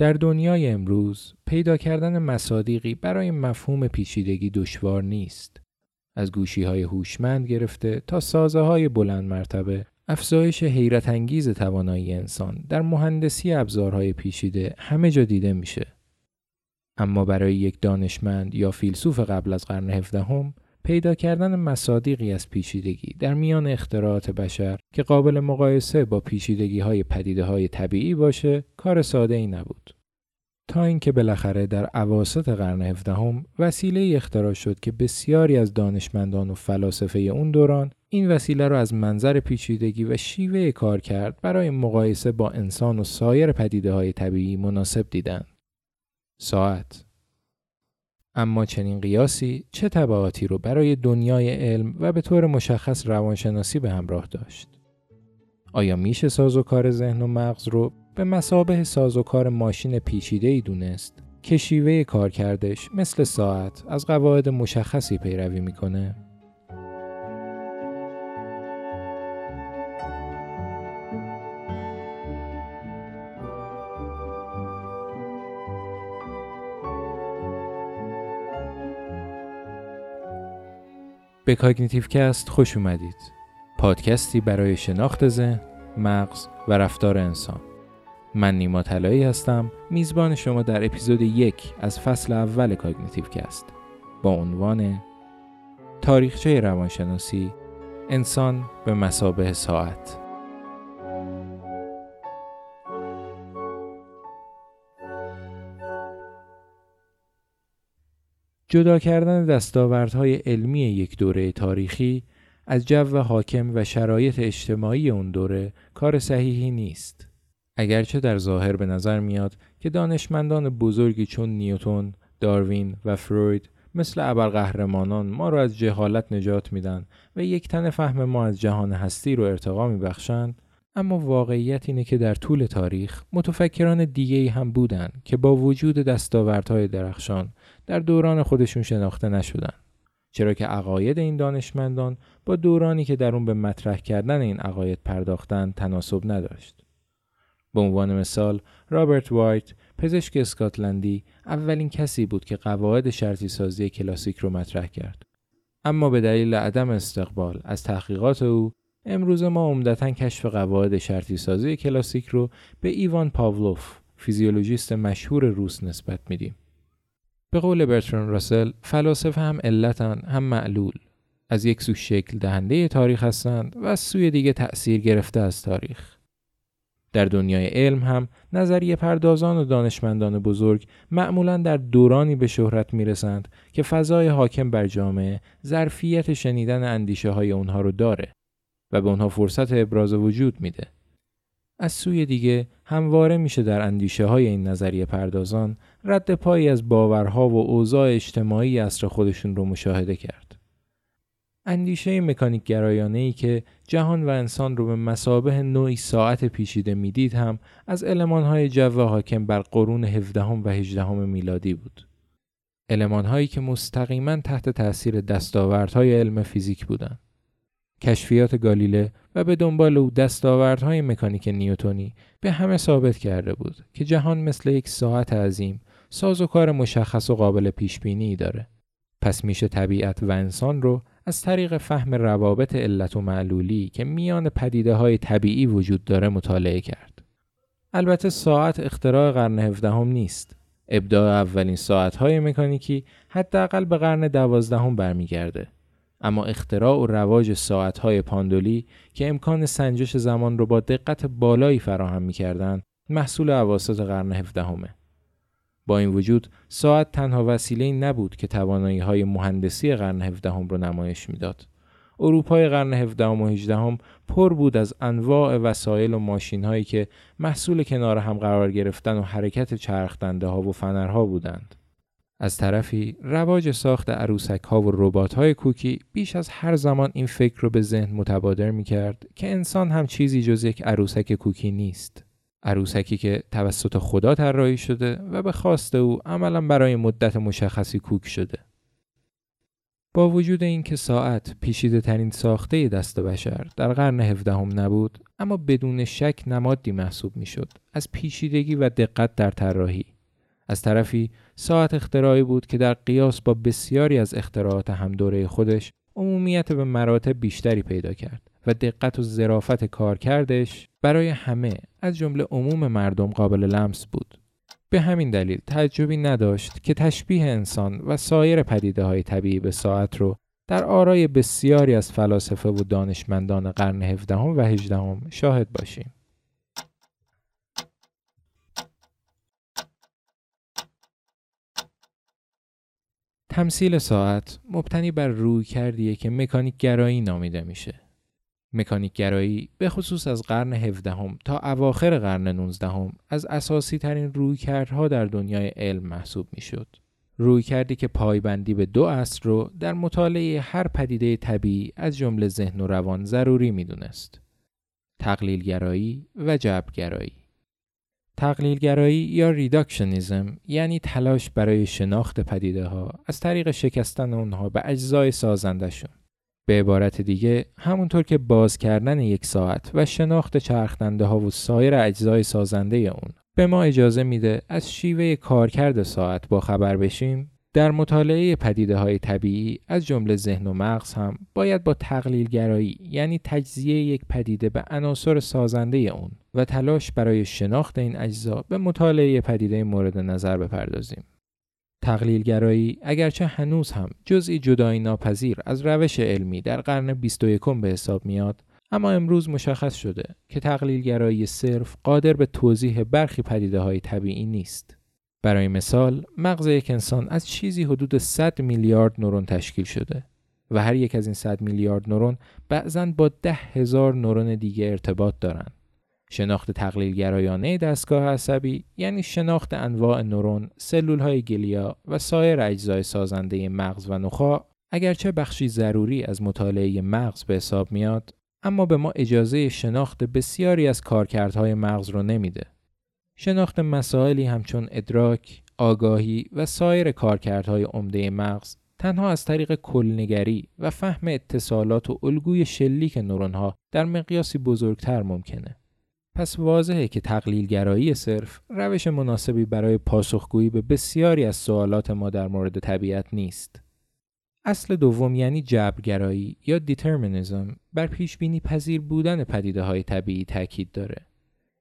در دنیای امروز پیدا کردن مصادیقی برای مفهوم پیچیدگی دشوار نیست. از گوشی های هوشمند گرفته تا سازه های بلند مرتبه افزایش حیرت انگیز توانایی انسان در مهندسی ابزارهای پیچیده همه جا دیده میشه. اما برای یک دانشمند یا فیلسوف قبل از قرن هفدهم پیدا کردن مصادیقی از پیچیدگی در میان اختراعات بشر که قابل مقایسه با پیچیدگی های پدیده های طبیعی باشه کار ساده ای نبود. تا اینکه بالاخره در عواسط قرن هفدهم وسیله اختراع شد که بسیاری از دانشمندان و فلاسفه اون دوران این وسیله را از منظر پیچیدگی و شیوه کار کرد برای مقایسه با انسان و سایر پدیده های طبیعی مناسب دیدند. ساعت اما چنین قیاسی چه تبعاتی رو برای دنیای علم و به طور مشخص روانشناسی به همراه داشت؟ آیا میشه سازوکار ذهن و مغز رو به مسابه سازوکار ماشین پیچیده ای دونست که شیوه کارکردش مثل ساعت از قواعد مشخصی پیروی می‌کنه؟ به Cognitive Cast خوش اومدید. پادکستی برای شناخت ذهن، مغز و رفتار انسان. من نیما طلایی هستم، میزبان شما در اپیزود یک از فصل اول Cognitive Cast با عنوان تاریخچه روانشناسی انسان به مثابه ساعت. جدا کردن دستاوردهای علمی یک دوره تاریخی از جو حاکم و شرایط اجتماعی اون دوره کار صحیحی نیست. اگرچه در ظاهر به نظر میاد که دانشمندان بزرگی چون نیوتون، داروین و فروید مثل ابرقهرمانان ما را از جهالت نجات میدن و یک تن فهم ما از جهان هستی رو ارتقا میبخشند اما واقعیت اینه که در طول تاریخ متفکران دیگه هم بودن که با وجود دستاوردهای درخشان در دوران خودشون شناخته نشدن. چرا که عقاید این دانشمندان با دورانی که در اون به مطرح کردن این عقاید پرداختن تناسب نداشت. به عنوان مثال رابرت وایت پزشک اسکاتلندی اولین کسی بود که قواعد شرطی سازی کلاسیک رو مطرح کرد. اما به دلیل عدم استقبال از تحقیقات او امروز ما عمدتا کشف قواعد شرطی سازی کلاسیک رو به ایوان پاولوف فیزیولوژیست مشهور روس نسبت میدیم. به قول برتران راسل فلاسفه هم علتن هم معلول از یک سو شکل دهنده تاریخ هستند و از سوی دیگه تأثیر گرفته از تاریخ. در دنیای علم هم نظریه پردازان و دانشمندان بزرگ معمولا در دورانی به شهرت می‌رسند که فضای حاکم بر جامعه ظرفیت شنیدن اندیشه های اونها رو داره و به اونها فرصت ابراز وجود میده. از سوی دیگه همواره میشه در اندیشه های این نظریه پردازان رد پایی از باورها و اوضاع اجتماعی اصر خودشون رو مشاهده کرد. اندیشه مکانیک گرایانه ای که جهان و انسان رو به مسابه نوعی ساعت پیشیده می‌دید هم از های جو حاکم بر قرون 17 و 18 میلادی بود. هایی که مستقیما تحت تاثیر دستاوردهای علم فیزیک بودند. کشفیات گالیله و به دنبال او دستاوردهای مکانیک نیوتونی به همه ثابت کرده بود که جهان مثل یک ساعت عظیم ساز و کار مشخص و قابل پیش بینی داره. پس میشه طبیعت و انسان رو از طریق فهم روابط علت و معلولی که میان پدیده های طبیعی وجود داره مطالعه کرد. البته ساعت اختراع قرن هفدهم نیست. ابداع اولین ساعت های مکانیکی حداقل به قرن دوازدهم برمیگرده. اما اختراع و رواج ساعتهای پاندولی که امکان سنجش زمان رو با دقت بالایی فراهم می‌کردند محصول عواسط قرن هفدهمه. با این وجود ساعت تنها وسیله نبود که توانایی های مهندسی قرن هفدهم رو نمایش می‌داد. اروپای قرن هفدهم و هجدهم پر بود از انواع وسایل و ماشین هایی که محصول کنار هم قرار گرفتن و حرکت چرخدنده ها و فنرها بودند. از طرفی رواج ساخت عروسک ها و ربات های کوکی بیش از هر زمان این فکر رو به ذهن متبادر می کرد که انسان هم چیزی جز یک عروسک کوکی نیست. عروسکی که توسط خدا طراحی شده و به خواست او عملا برای مدت مشخصی کوک شده. با وجود اینکه ساعت پیشیده ترین ساخته دست بشر در قرن هفدهم نبود اما بدون شک نمادی محسوب می‌شد از پیچیدگی و دقت در طراحی از طرفی ساعت اختراعی بود که در قیاس با بسیاری از اختراعات همدوره خودش عمومیت به مراتب بیشتری پیدا کرد و دقت و ظرافت کارکردش برای همه از جمله عموم مردم قابل لمس بود. به همین دلیل تعجبی نداشت که تشبیه انسان و سایر پدیده های طبیعی به ساعت رو در آرای بسیاری از فلاسفه و دانشمندان قرن 17 و 18 شاهد باشیم. تمثیل ساعت مبتنی بر روی کردیه که مکانیک گرایی نامیده میشه. مکانیک گرایی به خصوص از قرن 17 تا اواخر قرن 19 از اساسی ترین رویکردها در دنیای علم محسوب می‌شد. رویکردی که پایبندی به دو اصل رو در مطالعه هر پدیده طبیعی از جمله ذهن و روان ضروری می‌دونست. تقلیل گرایی و جبر گرایی. تقلیل گرایی یا reductionism یعنی تلاش برای شناخت پدیده ها از طریق شکستن اونها به اجزای سازندشون. به عبارت دیگه همونطور که باز کردن یک ساعت و شناخت چرخنده ها و سایر اجزای سازنده اون به ما اجازه میده از شیوه کارکرد ساعت با خبر بشیم در مطالعه پدیده های طبیعی از جمله ذهن و مغز هم باید با تقلیل گرایی یعنی تجزیه یک پدیده به عناصر سازنده اون و تلاش برای شناخت این اجزا به مطالعه پدیده مورد نظر بپردازیم. تقلیل گرایی اگرچه هنوز هم جزئی جدایی ناپذیر از روش علمی در قرن 21 به حساب میاد اما امروز مشخص شده که تقلیل گرایی صرف قادر به توضیح برخی پدیده های طبیعی نیست. برای مثال مغز یک انسان از چیزی حدود 100 میلیارد نورون تشکیل شده و هر یک از این 100 میلیارد نورون بعضا با ده هزار نورون دیگه ارتباط دارند. شناخت تقلیل گرایانه دستگاه عصبی یعنی شناخت انواع نورون، سلول های گلیا و سایر اجزای سازنده مغز و نخاع اگرچه بخشی ضروری از مطالعه مغز به حساب میاد اما به ما اجازه شناخت بسیاری از کارکردهای مغز رو نمیده. شناخت مسائلی همچون ادراک، آگاهی و سایر کارکردهای عمده مغز تنها از طریق کلنگری و فهم اتصالات و الگوی شلیک نورونها در مقیاسی بزرگتر ممکنه. پس واضحه که تقلیل گرایی صرف روش مناسبی برای پاسخگویی به بسیاری از سوالات ما در مورد طبیعت نیست. اصل دوم یعنی جبرگرایی یا دیترمینیزم بر پیش بینی پذیر بودن پدیده های طبیعی تاکید داره.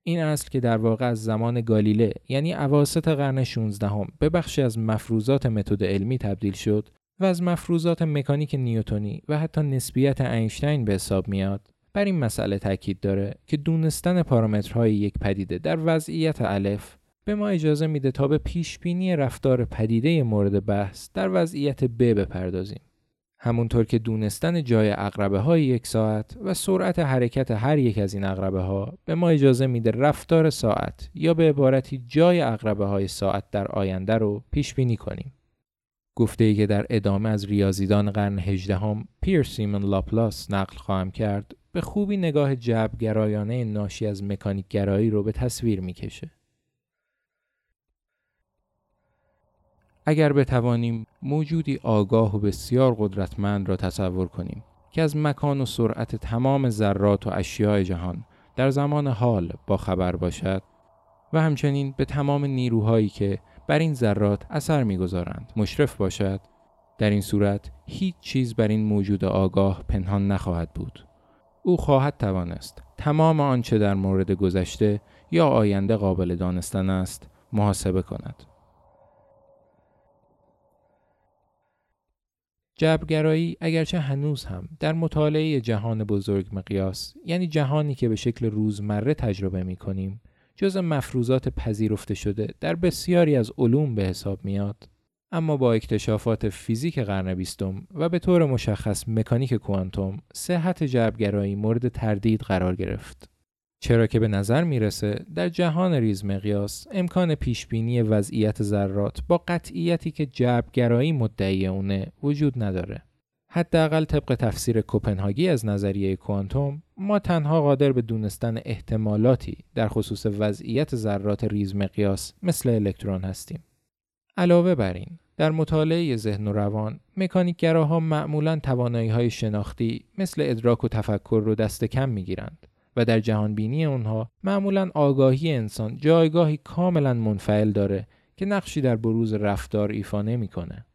این اصل که در واقع از زمان گالیله یعنی اواسط قرن 16 هم به بخشی از مفروضات متد علمی تبدیل شد و از مفروضات مکانیک نیوتونی و حتی نسبیت اینشتین به حساب میاد بر این مسئله تاکید داره که دونستن پارامترهای یک پدیده در وضعیت الف به ما اجازه میده تا به پیش بینی رفتار پدیده مورد بحث در وضعیت ب بپردازیم. همونطور که دونستن جای اقربه های یک ساعت و سرعت حرکت هر یک از این اقربه ها به ما اجازه میده رفتار ساعت یا به عبارتی جای اقربه های ساعت در آینده رو پیش بینی کنیم. گفته ای که در ادامه از ریاضیدان قرن هجدهم پیر سیمن لاپلاس نقل خواهم کرد به خوبی نگاه جبرگرایانه ناشی از مکانیک گرایی رو به تصویر می‌کشه. اگر بتوانیم موجودی آگاه و بسیار قدرتمند را تصور کنیم که از مکان و سرعت تمام ذرات و اشیاء جهان در زمان حال با خبر باشد و همچنین به تمام نیروهایی که بر این ذرات اثر می‌گذارند مشرف باشد در این صورت هیچ چیز بر این موجود آگاه پنهان نخواهد بود او خواهد توانست تمام آنچه در مورد گذشته یا آینده قابل دانستن است محاسبه کند. جبرگرایی اگرچه هنوز هم در مطالعه جهان بزرگ مقیاس یعنی جهانی که به شکل روزمره تجربه می کنیم جز مفروضات پذیرفته شده در بسیاری از علوم به حساب میاد اما با اکتشافات فیزیک قرن بیستم و به طور مشخص مکانیک کوانتوم صحت جبرگرایی مورد تردید قرار گرفت. چرا که به نظر می‌رسه در جهان ریز مقیاس امکان پیشبینی وضعیت ذرات با قطعیتی که جبرگرایی مدعی اونه وجود نداره. حداقل طبق تفسیر کوپنهاگی از نظریه کوانتوم ما تنها قادر به دونستن احتمالاتی در خصوص وضعیت ذرات ریز مقیاس مثل الکترون هستیم. علاوه بر این در مطالعه ذهن و روان مکانیکگراها معمولا توانایی های شناختی مثل ادراک و تفکر رو دست کم می‌گیرند و در جهان بینی اونها معمولا آگاهی انسان جایگاهی کاملا منفعل داره که نقشی در بروز رفتار ایفا نمی‌کنه.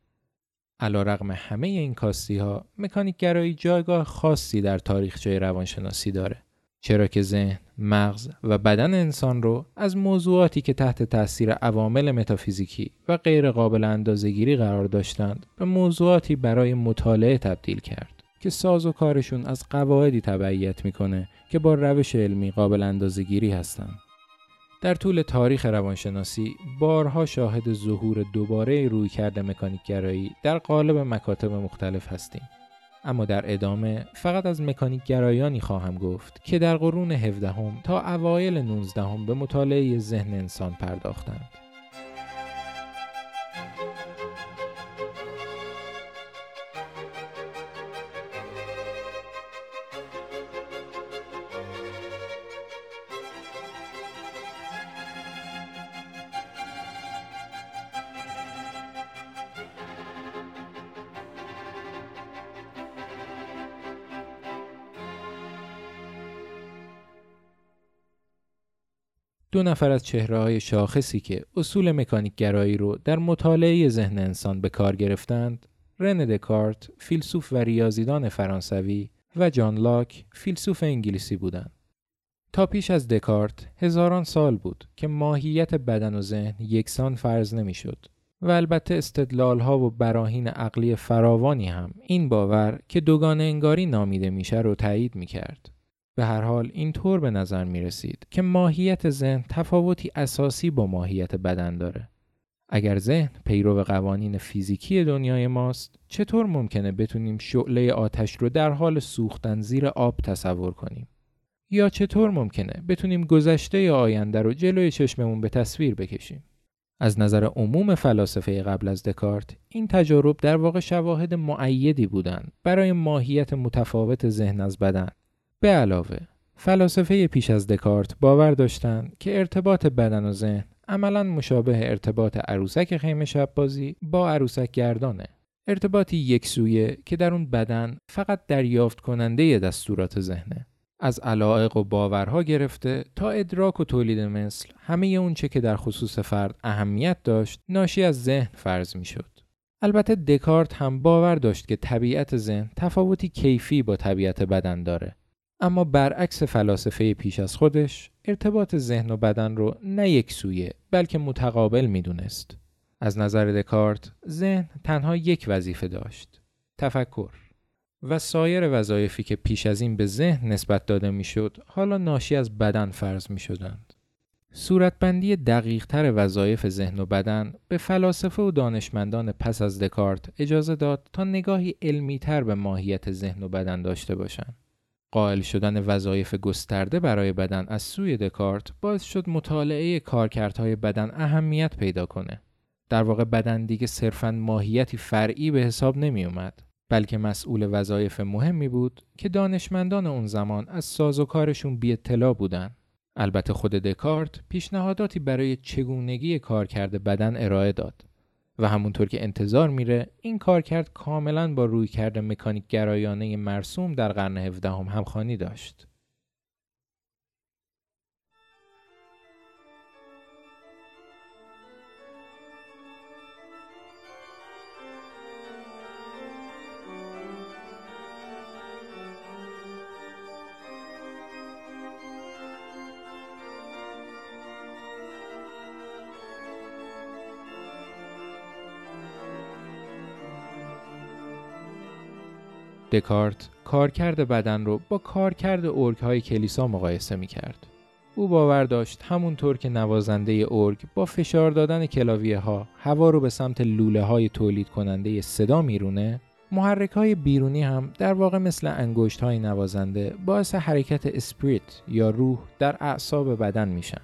علا رقم همه این کاستی ها مکانیک گرایی جایگاه خاصی در تاریخچه روانشناسی داره. چرا که ذهن، مغز و بدن انسان رو از موضوعاتی که تحت تاثیر عوامل متافیزیکی و غیر قابل اندازهگیری قرار داشتند به موضوعاتی برای مطالعه تبدیل کرد که ساز و کارشون از قواعدی تبعیت می‌کنه که با روش علمی قابل اندازهگیری هستند. در طول تاریخ روانشناسی بارها شاهد ظهور دوباره روی کرده مکانیک گرایی در قالب مکاتب مختلف هستیم. اما در ادامه فقط از مکانیک گرایانی خواهم گفت که در قرون 17 هم تا اوایل 19 هم به مطالعه ذهن انسان پرداختند. دو نفر از چهره های شاخصی که اصول مکانیک گرایی رو در مطالعه ذهن انسان به کار گرفتند رن دکارت فیلسوف و ریاضیدان فرانسوی و جان لاک فیلسوف انگلیسی بودند. تا پیش از دکارت هزاران سال بود که ماهیت بدن و ذهن یکسان فرض نمی‌شد و البته استدلال ها و براهین عقلی فراوانی هم این باور که دوگانه انگاری نامیده میشه رو تایید می‌کرد. به هر حال این طور به نظر می رسید که ماهیت ذهن تفاوتی اساسی با ماهیت بدن داره. اگر ذهن پیرو قوانین فیزیکی دنیای ماست چطور ممکنه بتونیم شعله آتش رو در حال سوختن زیر آب تصور کنیم؟ یا چطور ممکنه بتونیم گذشته یا آینده رو جلوی چشممون به تصویر بکشیم؟ از نظر عموم فلاسفه قبل از دکارت این تجارب در واقع شواهد معیدی بودند برای ماهیت متفاوت ذهن از بدن به علاوه فلاسفه پیش از دکارت باور داشتند که ارتباط بدن و ذهن عملا مشابه ارتباط عروسک خیمه شب بازی با عروسک گردانه. ارتباطی یکسویه که در اون بدن فقط دریافت کننده دستورات ذهنه. از علائق و باورها گرفته تا ادراک و تولید مثل همه اون چه که در خصوص فرد اهمیت داشت ناشی از ذهن فرض می شد. البته دکارت هم باور داشت که طبیعت ذهن تفاوتی کیفی با طبیعت بدن داره. اما برعکس فلاسفه پیش از خودش ارتباط ذهن و بدن رو نه یک سویه بلکه متقابل می‌دونست. از نظر دکارت ذهن تنها یک وظیفه داشت تفکر و سایر وظایفی که پیش از این به ذهن نسبت داده می‌شد حالا ناشی از بدن فرض می شدند. صورتبندی دقیق تر وظایف ذهن و بدن به فلاسفه و دانشمندان پس از دکارت اجازه داد تا نگاهی علمی تر به ماهیت ذهن و بدن داشته باشند. قائل شدن وظایف گسترده برای بدن از سوی دکارت باعث شد مطالعه کارکردهای بدن اهمیت پیدا کنه. در واقع بدن دیگه صرفا ماهیتی فرعی به حساب نمی اومد بلکه مسئول وظایف مهمی بود که دانشمندان اون زمان از ساز و کارشون بی اطلاع بودن. البته خود دکارت پیشنهاداتی برای چگونگی کارکرد بدن ارائه داد. و همونطور که انتظار میره این کار کرد کاملا با روی کرده مکانیک گرایانه مرسوم در قرن هفدهم هم همخوانی داشت. دکارت کارکرد بدن رو با کارکرد ارگ های کلیسا مقایسه می کرد. او باور داشت همونطور که نوازنده ارگ با فشار دادن کلاویه ها هوا رو به سمت لوله های تولید کننده صدا میرونه محرک های بیرونی هم در واقع مثل انگشت های نوازنده باعث حرکت اسپریت یا روح در اعصاب بدن میشن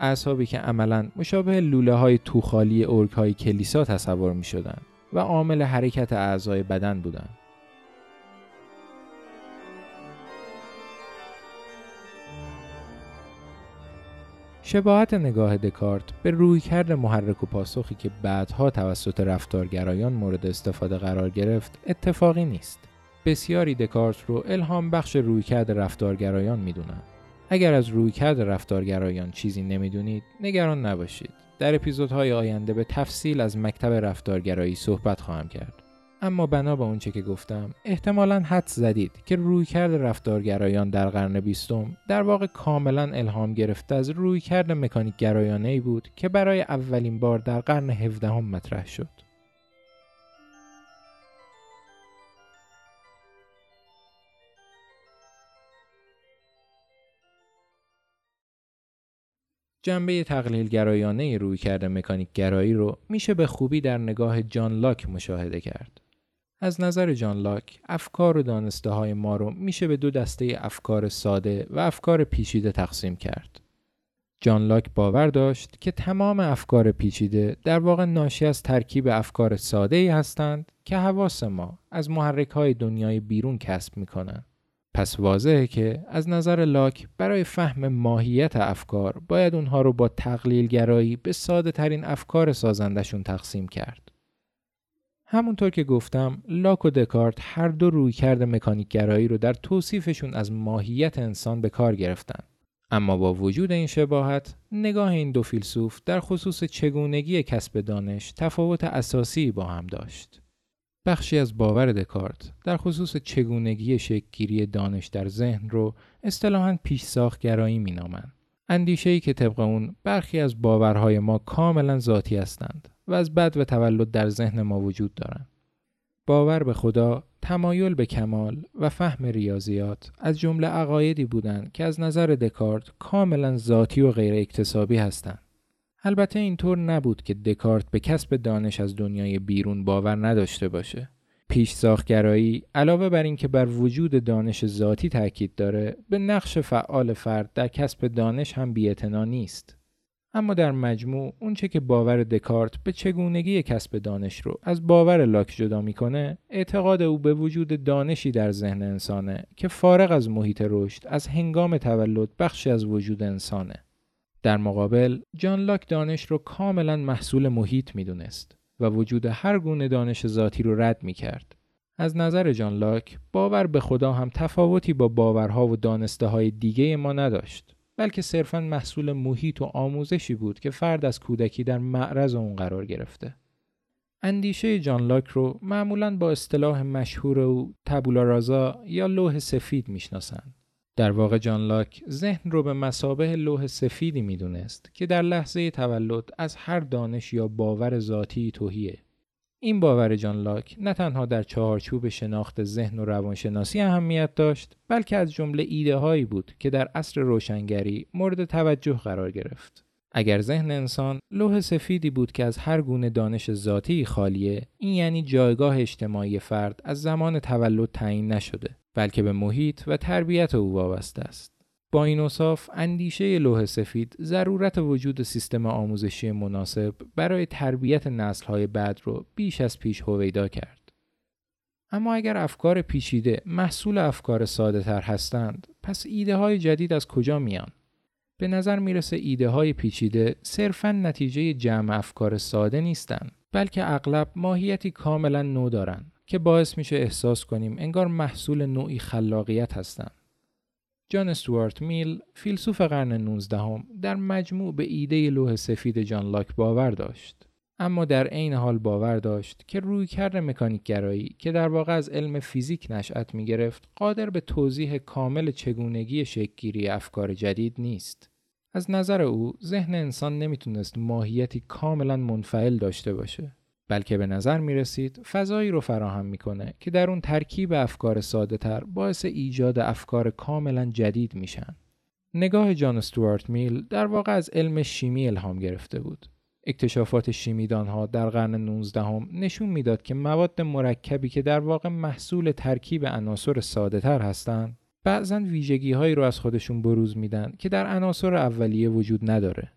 اعصابی که عملا مشابه لوله های توخالی ارگ های کلیسا تصور می شدن و عامل حرکت اعضای بدن بودند. شباهت نگاه دکارت به رویکرد محرک و پاسخی که بعدها توسط رفتارگرایان مورد استفاده قرار گرفت اتفاقی نیست. بسیاری دکارت رو الهام بخش رویکرد رفتارگرایان می‌دونن. اگر از رویکرد رفتارگرایان چیزی نمی‌دونید نگران نباشید. در اپیزودهای آینده به تفصیل از مکتب رفتارگرایی صحبت خواهم کرد. اما بنا به اونچه که گفتم احتمالا حد زدید که رویکرد رفتارگرایان در قرن بیستم در واقع کاملا الهام گرفته از رویکرد مکانیک گرایانه ای بود که برای اولین بار در قرن هفدهم مطرح شد. جنبه تقلیل گرایانه روی کرده مکانیک گرایی رو میشه به خوبی در نگاه جان لاک مشاهده کرد. از نظر جان لاک، افکار و دانسته های ما رو میشه به دو دسته افکار ساده و افکار پیچیده تقسیم کرد. جان لاک باور داشت که تمام افکار پیچیده در واقع ناشی از ترکیب افکار ساده ای هستند که حواس ما از محرک های دنیای بیرون کسب می‌کنند. پس واضحه که از نظر لاک برای فهم ماهیت افکار باید اونها رو با تقلیل گرایی به ساده ترین افکار سازندشون تقسیم کرد. همونطور که گفتم لاک و دکارت هر دو رویکرد مکانیک گرایی رو در توصیفشون از ماهیت انسان به کار گرفتن. اما با وجود این شباهت نگاه این دو فیلسوف در خصوص چگونگی کسب دانش تفاوت اساسی با هم داشت. بخشی از باور دکارت در خصوص چگونگی شکلگیری دانش در ذهن رو اصطلاحاً گرایی مینامند. اندیشه ای که طبق اون برخی از باورهای ما کاملا ذاتی هستند و از بد و تولد در ذهن ما وجود دارند. باور به خدا، تمایل به کمال و فهم ریاضیات از جمله عقایدی بودند که از نظر دکارت کاملا ذاتی و غیر اکتسابی هستند. البته اینطور نبود که دکارت به کسب دانش از دنیای بیرون باور نداشته باشه. پیش ساختگرایی علاوه بر اینکه بر وجود دانش ذاتی تاکید داره به نقش فعال فرد در کسب دانش هم بی‌اعتنا نیست. اما در مجموع اونچه که باور دکارت به چگونگی کسب دانش رو از باور لاک جدا می‌کنه اعتقاد او به وجود دانشی در ذهن انسانه که فارغ از محیط رشد از هنگام تولد بخشی از وجود انسانه در مقابل جان لاک دانش رو کاملا محصول محیط می‌دونست و وجود هر گونه دانش ذاتی رو رد می کرد. از نظر جان لاک باور به خدا هم تفاوتی با باورها و دانسته های دیگه ما نداشت بلکه صرفا محصول محیط و آموزشی بود که فرد از کودکی در معرض اون قرار گرفته. اندیشه جان لاک رو معمولا با اصطلاح مشهور او تبولا رازا یا لوح سفید می‌شناسند. در واقع جان لاک ذهن رو به مسابه لوح سفیدی می‌دونست که در لحظه تولد از هر دانش یا باور ذاتی توهیه. این باور جان لاک نه تنها در چهارچوب شناخت ذهن و روانشناسی اهمیت داشت بلکه از جمله ایده هایی بود که در عصر روشنگری مورد توجه قرار گرفت. اگر ذهن انسان لوح سفیدی بود که از هر گونه دانش ذاتی خالیه این یعنی جایگاه اجتماعی فرد از زمان تولد تعیین نشده بلکه به محیط و تربیت او وابسته است. با این اصاف اندیشه لوح سفید ضرورت وجود سیستم آموزشی مناسب برای تربیت نسلهای بعد رو بیش از پیش هویدا کرد. اما اگر افکار پیچیده محصول افکار ساده تر هستند پس ایده های جدید از کجا میان؟ به نظر می‌رسه ایده های پیچیده صرفا نتیجه جمع افکار ساده نیستند بلکه اغلب ماهیتی کاملا نو دارند که باعث میشه احساس کنیم انگار محصول نوعی خلاقیت هستند. جان استوارت میل فیلسوف قرن 19 هم در مجموع به ایده لوح سفید جان لاک باور داشت. اما در عین حال باور داشت که روی کرد مکانیک گرایی که در واقع از علم فیزیک نشأت می گرفت قادر به توضیح کامل چگونگی شکلگیری افکار جدید نیست. از نظر او ذهن انسان نمی‌تونست ماهیتی کاملا منفعل داشته باشه. بلکه به نظر می رسید فضایی رو فراهم می‌کنه که در اون ترکیب افکار ساده تر باعث ایجاد افکار کاملا جدید میشن. نگاه جان استوارت میل در واقع از علم شیمی الهام گرفته بود. اکتشافات شیمیدانها در قرن 19 هم نشون می‌داد که مواد مرکبی که در واقع محصول ترکیب عناصر ساده تر هستند بعضا ویژگی هایی رو از خودشون بروز میدن که در عناصر اولیه وجود نداره.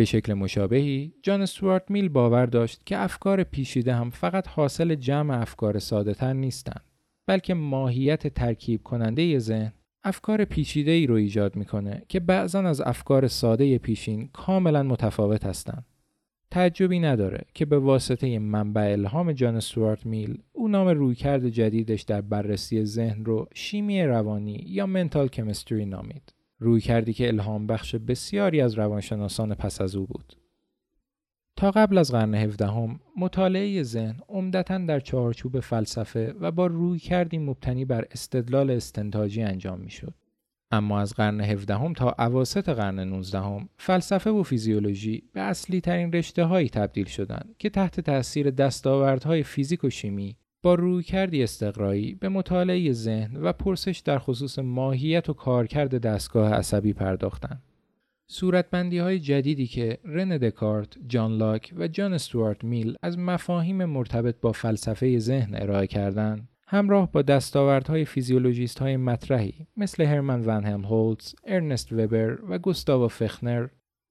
به شکل مشابهی جان استوارت میل باور داشت که افکار پیشیده هم فقط حاصل جمع افکار ساده تر نیستند بلکه ماهیت ترکیب کننده ذهن افکار پیچیده ای رو ایجاد می‌کنه که بعضا از افکار ساده پیشین کاملا متفاوت هستند. تعجبی نداره که به واسطه منبع الهام جان استوارت میل او نام رویکرد جدیدش در بررسی ذهن رو شیمی روانی یا منتال کمیستری نامید. رویکردی که الهام بخش بسیاری از روانشناسان پس از او بود. تا قبل از قرن هفدهم مطالعه ذهن عمدتا در چارچوب فلسفه و با روی کردی مبتنی بر استدلال استنتاجی انجام می‌شد. اما از قرن هفدهم تا اواسط قرن 19 فلسفه و فیزیولوژی به اصلی ترین رشته هایی تبدیل شدند که تحت تاثیر دستاوردهای فیزیک و شیمی با رویکردی استقرایی به مطالعه ذهن و پرسش در خصوص ماهیت و کارکرد دستگاه عصبی پرداختند. صورتبندی های جدیدی که رن دکارت، جان لاک و جان استوارت میل از مفاهیم مرتبط با فلسفه ذهن ارائه کردند، همراه با دستاوردهای فیزیولوژیست های مطرحی مثل هرمن ون هلمهولتز، ارنست وبر و گوستاو فخنر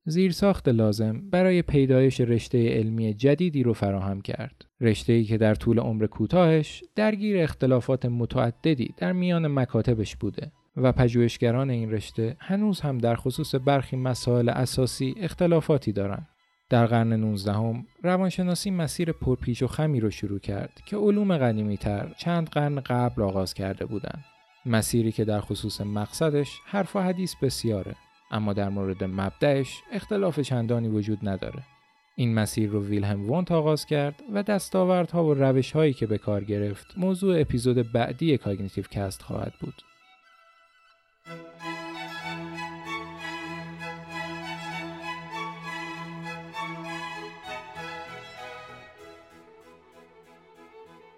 زیرساخت لازم برای پیدایش رشته علمی جدیدی رو فراهم کرد. رشته ای که در طول عمر کوتاهش درگیر اختلافات متعددی در میان مکاتبش بوده و پژوهشگران این رشته هنوز هم در خصوص برخی مسائل اساسی اختلافاتی دارند. در قرن 19 هم روانشناسی مسیر پرپیچ و خمی رو شروع کرد که علوم قدیمی تر چند قرن قبل آغاز کرده بودند. مسیری که در خصوص مقصدش حرف و حدیث بسیاره اما در مورد مبدعش اختلاف چندانی وجود نداره. این مسیر رو ویلهم وونت آغاز کرد و دستاوردها و روش هایی که به کار گرفت موضوع اپیزود بعدی Cognitive Cast خواهد بود.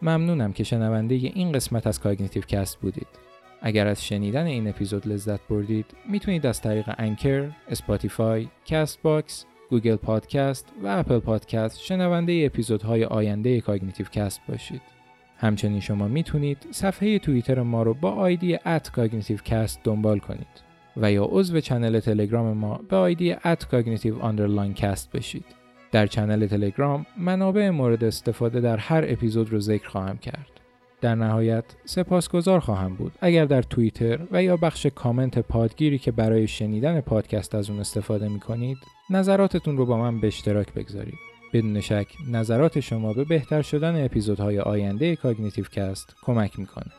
ممنونم که شنونده این قسمت از Cognitive Cast بودید. اگر از شنیدن این اپیزود لذت بردید می‌تونید از طریق Anchor، Spotify، Castbox، Google Podcast و Apple Podcast شنونده اپیزودهای آینده Cognitive Cast باشید. همچنین شما می‌تونید صفحه توییتر ما رو با آیدی at Cognitive دنبال کنید و یا عضو channel تلگرام ما به آیدی at Cast بشید. در channel تلگرام منابع مورد استفاده در هر اپیزود رو ذکر خواهم کرد. در نهایت سپاسگزار خواهم بود اگر در توییتر و یا بخش کامنت پادگیری که برای شنیدن پادکست از اون استفاده می کنید نظراتتون رو با من به اشتراک بگذارید. بدون شک نظرات شما به بهتر شدن اپیزودهای آینده Cognitive Cast کمک می‌کنه.